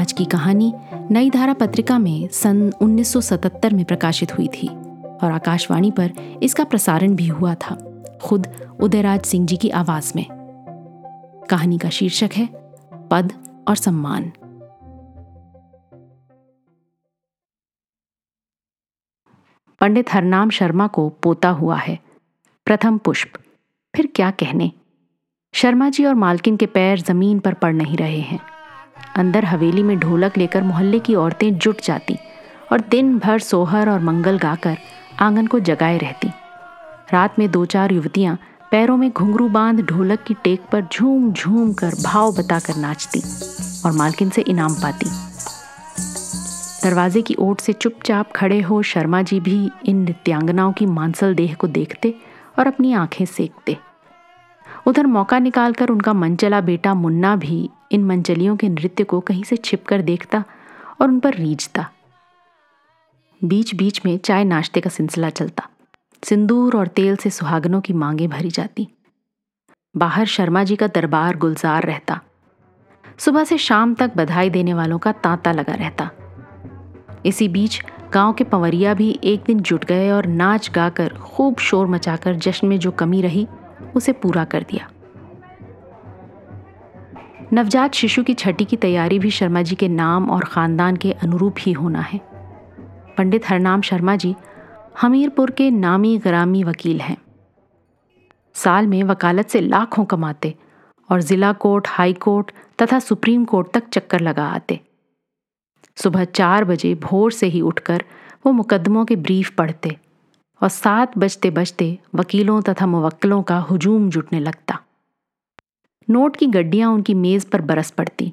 आज की कहानी नई धारा पत्रिका में सन 1977 में प्रकाशित हुई थी और आकाशवाणी पर इसका प्रसारण भी हुआ था, खुद उदयराज सिंह जी की आवाज़ में। कहानी का शीर्षक है, पद और सम्मान। पंडित हरनाम शर्मा को पोता हुआ है। प्रथम पुष्प, फिर क्या कहने? शर्मा जी और मालकिन के पैर ज़मीन पर पड़ नहीं रहे हैं। अंदर हवेली में ढोलक लेकर मोहल्ले की औरतें जुट जाती और दिन भर सोहर और मंगल गाकर आँगन को जगाए रहती। रात में दो चार युवतियाँ पैरों में घुंघरू बाँध ढोलक की टेक पर झूम झूम कर भाव बताकर नाचती और मालकिन से इनाम पाती। दरवाजे की ओट से चुपचाप खड़े हो शर्मा जी भी इन नृत्यांगनाओं की मांसल देह को देखते और अपनी आँखें सेकते। उधर मौका निकालकर उनका मनचला बेटा मुन्ना भी इन मंचलियों के नृत्य को कहीं से छिपकर देखता और उन पर रीझता। बीच बीच में चाय नाश्ते का सिलसिला चलता। सिंदूर और तेल से सुहागनों की मांगे भरी जाती। बाहर शर्मा जी का दरबार गुलजार रहता। सुबह से शाम तक बधाई देने वालों का तांता लगा रहता। इसी बीच गाँव के पंवरिया भी एक दिन जुट गए और नाच गाकर खूब शोर मचाकर जश्न में जो कमी रही, उसे पूरा कर दिया। नवजात शिशु की छठी की तैयारी भी शर्मा जी के नाम और ख़ानदान के अनुरूप ही होना है। पंडित हरनाम शर्मा जी हमीरपुर के नामी ग्रामी वकील हैं। साल में वकालत से लाखों कमाते और ज़िला कोर्ट, हाई कोर्ट तथा सुप्रीम कोर्ट तक चक्कर लगा आते। सुबह चार बजे भोर से ही उठकर वो मुकदमों के ब्रीफ पढ़ते और सात बजते बजते वकीलों तथा मुवक्किलों का हुजूम जुटने लगता। नोट की गड्डियाँ उनकी मेज़ पर बरस पड़ती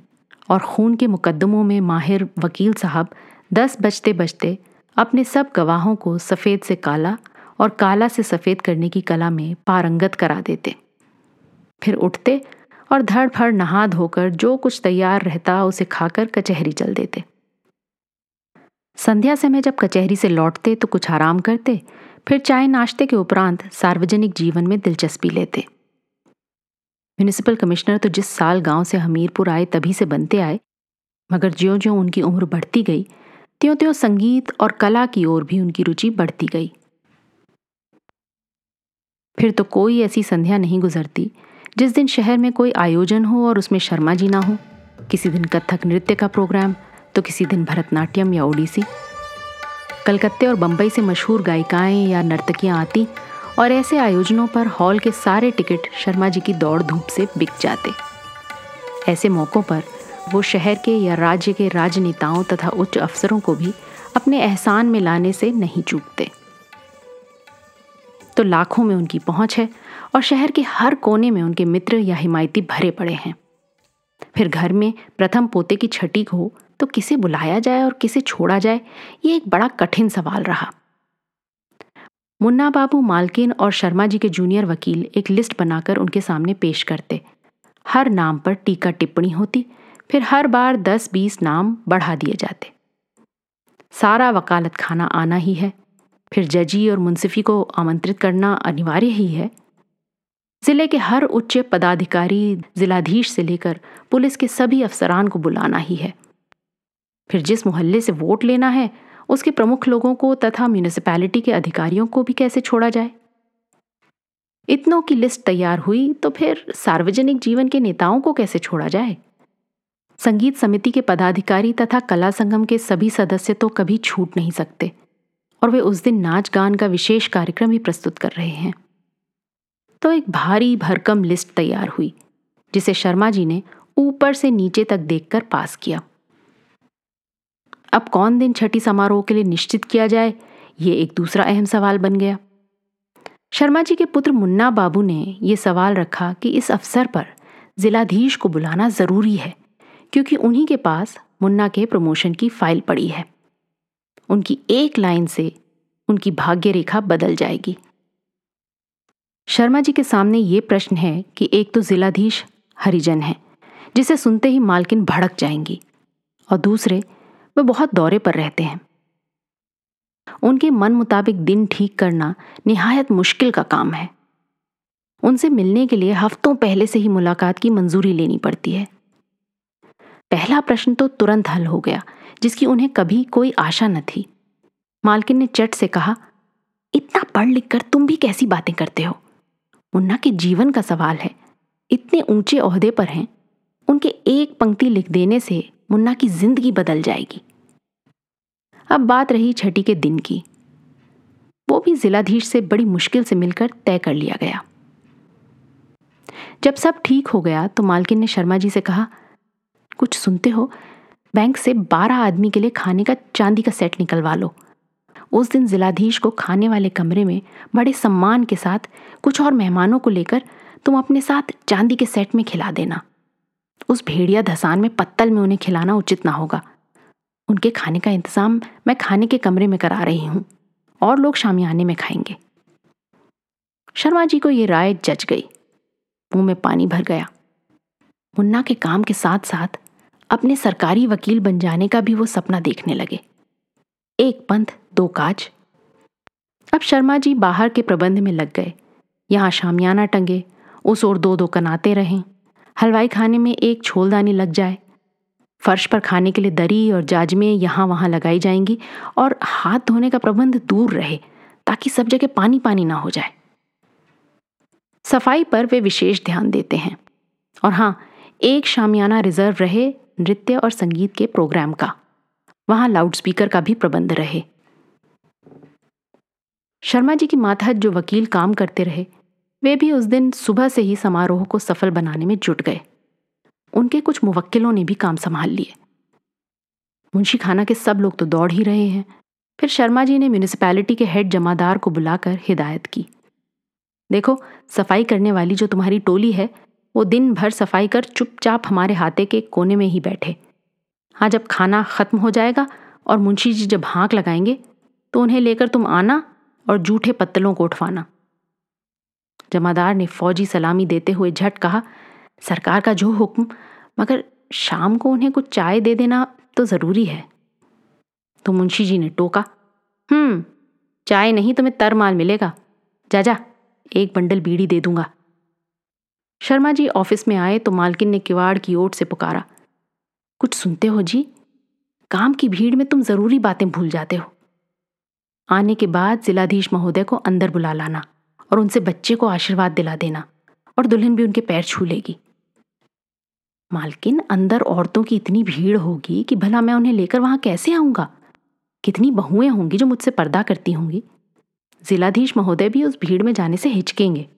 और खून के मुकदमों में माहिर वकील साहब दस बजते बजते अपने सब गवाहों को सफ़ेद से काला और काला से सफ़ेद करने की कला में पारंगत करा देते। फिर उठते और धड़ फड़ नहा धोकर जो कुछ तैयार रहता उसे खाकर कचहरी चल देते। संध्या समय जब कचहरी से लौटते तो कुछ आराम करते, फिर चाय नाश्ते के उपरांत सार्वजनिक जीवन में दिलचस्पी लेते। म्यूनिसिपल कमिश्नर तो जिस साल गाँव से हमीरपुर आए तभी से बनते आए, मगर ज्यो ज्यो उनकी उम्र बढ़ती गई त्यों त्यों संगीत और कला की ओर भी उनकी रुचि बढ़ती गई। फिर तो कोई ऐसी संध्या नहीं गुजरती, जिस दिन शहर में कोई आयोजन हो और उसमें शर्मा जी ना हो। किसी दिन कथक नृत्य का प्रोग्राम तो किसी दिन भरतनाट्यम या ओडिसी। कलकत्ते और बम्बई से मशहूर गायिकाएँ या नर्तकियाँ आती और ऐसे आयोजनों पर हॉल के सारे टिकट शर्मा जी की दौड़ धूप से बिक जाते। ऐसे मौक़ों पर वो शहर के या राज्य के राजनेताओं तथा उच्च अफसरों को भी अपने एहसान में लाने से नहीं चूकते। तो लाखों में उनकी पहुँच है और शहर के हर कोने में उनके मित्र या हिमायती भरे पड़े हैं। फिर घर में प्रथम पोते की छठी हो तो किसे बुलाया जाए और किसे छोड़ा जाए, ये एक बड़ा कठिन सवाल रहा। मुन्ना बाबू मालकिन और शर्मा जी के जूनियर वकील एक लिस्ट बनाकर उनके सामने पेश करते। हर नाम पर टीका टिप्पणी होती, फिर हर बार दस बीस नाम बढ़ा दिए जाते। सारा वकालत खाना आना ही है, फिर जजी और मुंसिफी को आमंत्रित करना अनिवार्य ही है। ज़िले के हर उच्च पदाधिकारी, जिलाधीश से लेकर पुलिस के सभी अफसरान को बुलाना ही है। फिर जिस मोहल्ले से वोट लेना है उसके प्रमुख लोगों को तथा म्यूनिसिपैलिटी के अधिकारियों को भी कैसे छोड़ा जाए? इतनों की लिस्ट तैयार हुई तो फिर सार्वजनिक जीवन के नेताओं को कैसे छोड़ा जाए? संगीत समिति के पदाधिकारी तथा कला संगम के सभी सदस्य तो कभी छूट नहीं सकते, और वे उस दिन नाच गान का विशेष कार्यक्रम ही प्रस्तुत कर रहे हैं। तो एक भारी भरकम लिस्ट तैयार हुई, जिसे शर्मा जी ने ऊपर से नीचे तक देखकर पास किया। अब कौन दिन छठी समारोह के लिए निश्चित किया जाए? ये एक दूसरा अहम सवाल बन गया। शर्मा जी के पुत्र मुन्ना बाबू ने ये सवाल रखा कि इस अवसर पर जिलाधीश को बुलाना ज़रूरी है, क्योंकि उन्हीं के पास मुन्ना के प्रमोशन की फ़ाइल पड़ी है। उनकी एक लाइन से उनकी भाग्य रेखा बदल जाएगी। शर्मा जी के सामने ये प्रश्न है कि एक तो जिलाधीश हरिजन है, जिसे सुनते ही मालकिन भड़क जाएँगी, और दूसरे वे बहुत दौरे पर रहते हैं। उनके मन मुताबिक दिन ठीक करना निहायत मुश्किल का काम है। उनसे मिलने के लिए हफ्तों पहले से ही मुलाकात की मंजूरी लेनी पड़ती है। पहला प्रश्न तो तुरंत हल हो गया, जिसकी उन्हें कभी कोई आशा न थी। मालकिन ने चट से कहा, इतना पढ़ लिख कर तुम भी कैसी बातें करते हो? मुन्ना के जीवन का सवाल है। इतने ऊँचे ओहदे पर हैं। उनके एक पंक्ति लिख देने से मुन्ना की ज़िंदगी बदल जाएगी। अब बात रही छठी के दिन की। वो भी जिलाधीश से बड़ी मुश्किल से मिलकर तय कर लिया गया। जब सब ठीक हो गया तो मालकिन ने शर्मा जी से कहा, कुछ सुनते हो? बैंक से बारह आदमी के लिए खाने का चांदी का सेट निकलवा लो। उस दिन जिलाधीश को खाने वाले कमरे में बड़े सम्मान के साथ कुछ और मेहमानों को लेकर तुम अपने साथ चांदी के सेट में खिला देना। उस भेड़िया धसान में पत्तल में उन्हें खिलाना उचित ना होगा। उनके खाने का इंतज़ाम मैं खाने के कमरे में करा रही हूँ और लोग शामियाने में खाएँगे। शर्मा जी को ये राय जच गई। मुँह में पानी भर गया। मुन्ना के काम के साथ साथ अपने सरकारी वकील बन जाने का भी वो सपना देखने लगे। एक पंथ, दो काज। अब शर्मा जी बाहर के प्रबंध में लग गए। यहाँ शामियाना टंगे, उस ओर दो दो कनाते रहें। हलवाई खाने में एक छोलदानी लग जाए। फर्श पर खाने के लिए दरी और जाजमें यहाँ वहाँ लगाई जाएँगी और हाथ धोने का प्रबंध दूर रहे, ताकि सब जगह पानी पानी ना हो जाए। सफ़ाई पर वे विशेष ध्यान देते हैं। और हाँ एक शामियाना रिज़र्व रहे नृत्य और संगीत के प्रोग्राम का। वहाँ लाउडस्पीकर का भी प्रबंध रहे। शर्मा जी की मातहत जो वकील काम करते रहे, वे भी उस दिन सुबह से ही समारोह को सफल बनाने में जुट गए। उनके कुछ मुवक्किलों ने भी काम संभाल लिए। मुंशी खाना के सब लोग तो दौड़ ही रहे हैं। फिर शर्मा जी ने म्यूनिसपैलिटी के हेड जमादार को बुलाकर हिदायत की। देखो, सफ़ाई करने वाली जो तुम्हारी टोली है, वो दिन भर सफ़ाई कर चुपचाप हमारे हाथे के कोने में ही बैठे। हाँ जब खाना ख़त्म हो जाएगा और मुंशी जी जब हाँक लगाएँगे तो उन्हें लेकर तुम आना और जूठे पत्तलों को उठवाना। जमादार ने फौजी सलामी देते हुए झट कहा सरकार का जो हुक्म, मगर शाम को उन्हें कुछ चाय दे देना तो ज़रूरी है। तो मुंशी जी ने टोका हम्म चाय नहीं तुम्हें तर माल मिलेगा। जा जा, एक बंडल बीड़ी दे दूँगा। शर्मा जी ऑफ़िस में आए तो मालकिन ने किवाड़ की ओट से पुकारा, कुछ सुनते हो जी? काम की भीड़ में तुम ज़रूरी बातें भूल जाते हो। आने के बाद जिलाधीश महोदय को अंदर बुला लाना और उनसे बच्चे को आशीर्वाद दिला देना और दुल्हन भी उनके पैर छू लेगी। मालकिन, अंदर औरतों की इतनी भीड़ होगी कि भला मैं उन्हें लेकर वहाँ कैसे आऊँगा? कितनी बहुएँ होंगी जो मुझसे पर्दा करती होंगी? जिलाधीश महोदय भी उस भीड़ में जाने से हिचकेंगे।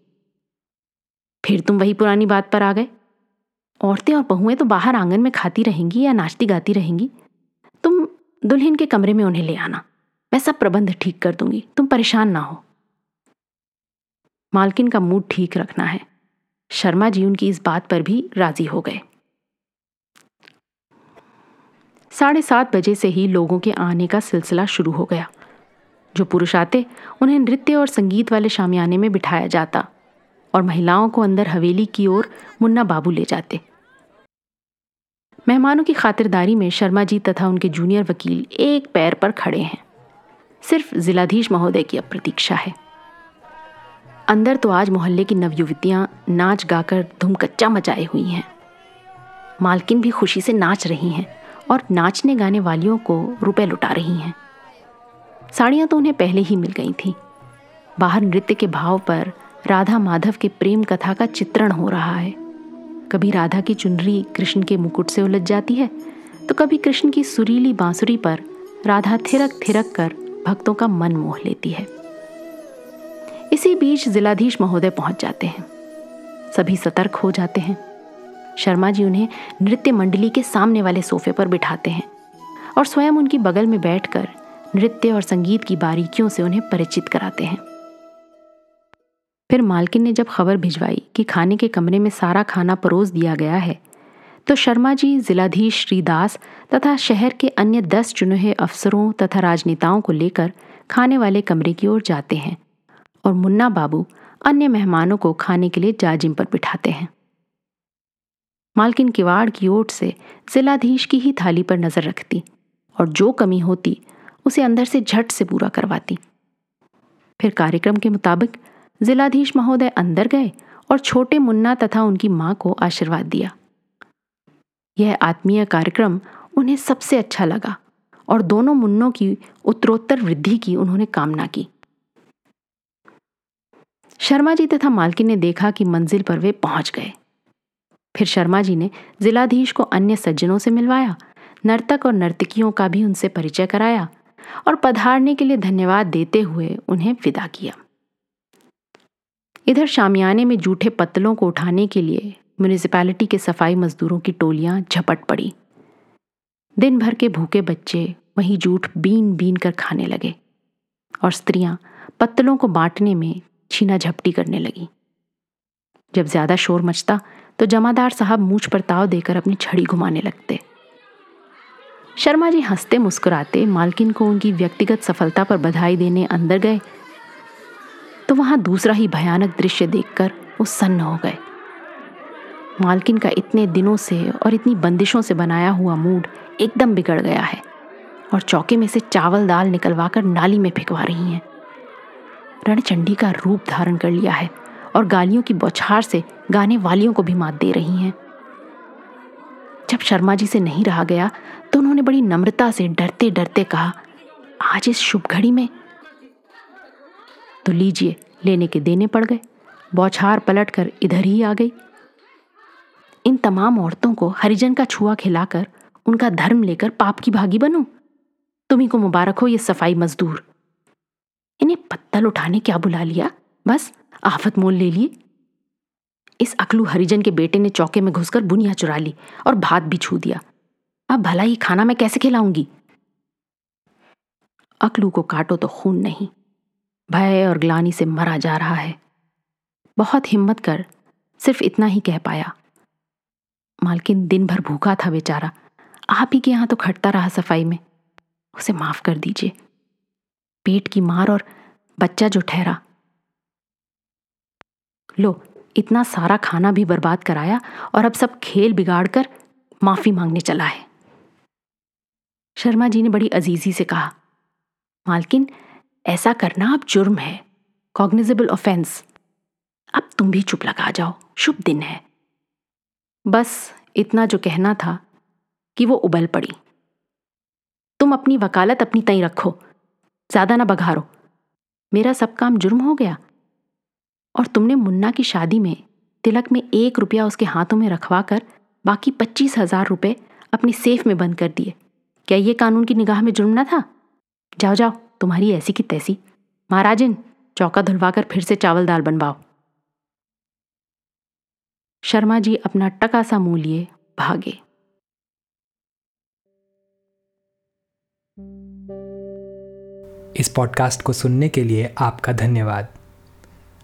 फिर तुम वही पुरानी बात पर आ गए? औरतें और बहुएँ तो बाहर आँगन में खाती रहेंगी या नाचती गाती रहेंगी। तुम दुल्हन के कमरे में उन्हें ले आना। मैं सब प्रबंध ठीक कर दूँगी। तुम परेशान ना हो। मालकिन का मूड ठीक रखना है। शर्मा जी उनकी इस बात पर भी राज़ी हो गए। साढ़े सात बजे से ही लोगों के आने का सिलसिला शुरू हो गया, जो पुरुष आते उन्हें नृत्य और संगीत वाले शामियाने में बिठाया जाता और महिलाओं को अंदर हवेली की ओर मुन्ना बाबू ले जाते। मेहमानों की खातिरदारी में शर्मा जी तथा उनके जूनियर वकील एक पैर पर खड़े हैं। सिर्फ़ जिलाधीश महोदय की अब प्रतीक्षा है। अंदर तो आज मोहल्ले की नवयुवतियाँ नाच गाकर धूम कच्चा मचाए हुई हैं। मालकिन भी खुशी से नाच रही हैं। और नाचने गाने वालियों को रुपए लुटा रही हैं। साड़ियाँ तो उन्हें पहले ही मिल गई थीं। बाहर नृत्य के भाव पर राधा माधव के प्रेम कथा का चित्रण हो रहा है। कभी राधा की चुनरी कृष्ण के मुकुट से उलझ जाती है तो कभी कृष्ण की सुरीली बांसुरी पर राधा थिरक थिरक कर भक्तों का मन मोह लेती है। इसी बीच जिलाधीश महोदय पहुँच जाते हैं। सभी सतर्क हो जाते हैं। शर्मा जी उन्हें नृत्य मंडली के सामने वाले सोफे पर बिठाते हैं और स्वयं उनकी बगल में बैठकर नृत्य और संगीत की बारीकियों से उन्हें परिचित कराते हैं। फिर मालकिन ने जब खबर भिजवाई कि खाने के कमरे में सारा खाना परोस दिया गया है तो शर्मा जी, जिलाधीश श्रीदास तथा शहर के अन्य दस चुनहे अफसरों तथा राजनेताओं को लेकर खाने वाले कमरे की ओर जाते हैं और मुन्ना बाबू अन्य मेहमानों को खाने के लिए जाजिम पर बिठाते हैं। मालकिन किवाड़ की ओट से जिलाधीश की ही थाली पर नज़र रखती और जो कमी होती, उसे अंदर से झट से पूरा करवाती। फिर कार्यक्रम के मुताबिक जिलाधीश महोदय अंदर गए और छोटे मुन्ना तथा उनकी माँ को आशीर्वाद दिया। यह आत्मीय कार्यक्रम उन्हें सबसे अच्छा लगा और दोनों मुन्नों की उत्तरोत्तर वृद्धि की उन्होंने कामना की। शर्मा जी तथा मालकिन ने देखा कि मंजिल पर वे पहुँच गए। फिर शर्मा जी ने जिलाधीश को अन्य सज्जनों से मिलवाया, नर्तक और नर्तकियों का भी उनसे परिचय कराया और पधारने के लिए धन्यवाद देते हुए उन्हें विदा किया। इधर शामियाने में जूठे पत्तलों को उठाने के लिए म्यूनिसिपैलिटी के सफ़ाई मजदूरों की टोलियाँ झपट पड़ी। दिन भर के भूखे बच्चे वहीं जूठ बीन बीन कर खाने लगे और स्त्रियाँ पत्तलों को बांटने में छीना झपटी करने लगी। जब ज़्यादा शोर मचता तो जमादार साहब मूछ पर ताव देकर अपनी छड़ी घुमाने लगते। शर्मा जी हँसते मुस्कुराते, मालकिन को उनकी व्यक्तिगत सफलता पर बधाई देने अंदर गए तो वहाँ दूसरा ही भयानक दृश्य देखकर वो सन्न हो गए। मालकिन का इतने दिनों से और इतनी बंदिशों से बनाया हुआ मूड एकदम बिगड़ गया है और चौके में से चावल दाल निकलवाकर नाली में फेंकवा रही हैं। रणचंडी का रूप धारण कर लिया है। और गालियों की बौछार से गाने वालियों को भी मात दे रही हैं। जब शर्मा जी से नहीं रहा गया तो उन्होंने बड़ी नम्रता से डरते डरते कहा, आज इस शुभ घड़ी में? तो लीजिए, लेने के देने पड़ गए। बौछार पलट कर इधर ही आ गई। इन तमाम औरतों को हरिजन का छुआ खिलाकर उनका धर्म लेकर पाप की भागी बनूं? तुम्ही को मुबारक हो ये सफ़ाई मजदूर। इन्हें पत्तल उठाने क्या बुला लिया? बस आफत मोल ले लिए। इस अकलू हरिजन के बेटे ने चौके में घुसकर बुनिया चुरा ली और भात भी छू दिया। अब भला ही खाना मैं कैसे खिलाऊँगी? अकलू को काटो तो खून नहीं। भय और ग्लानी से मरा जा रहा है। बहुत हिम्मत कर, सिर्फ़ इतना ही कह पाया। मालकिन दिन भर भूखा था बेचारा। आप ही के यहाँ तो खटता रहा सफ़ाई में। उसे माफ़ कर दीजिए। पेट की मार और बच्चा जो ठहरा। लो, इतना सारा खाना भी बर्बाद कराया और अब सब खेल बिगाड़ कर माफ़ी मांगने चला है। शर्मा जी ने बड़ी अजीजी से कहा, मालकिन, ऐसा करना अब जुर्म है कॉग्निजेबल ऑफेंस अब तुम भी चुप लगा जाओ, शुभ दिन है। बस इतना जो कहना था कि वो उबल पड़ी। तुम अपनी वकालत अपनी तई रखो, ज़्यादा ना बघारो। मेरा सब काम जुर्म हो गया और तुमने मुन्ना की शादी में तिलक में एक रुपया उसके हाथों में रखवा कर बाकी पच्चीस हज़ार रुपये अपनी सेफ़ में बंद कर दिए। क्या ये कानून की निगाह में जुर्म ना था? जाओ जाओ, तुम्हारी ऐसी की तैसी। महाराजिन, चौका धुलवा कर फिर से चावल दाल बनवाओ। शर्मा जी अपना टका सा मुँह लिए भागे। इस पॉडकास्ट को सुनने के लिए आपका धन्यवाद।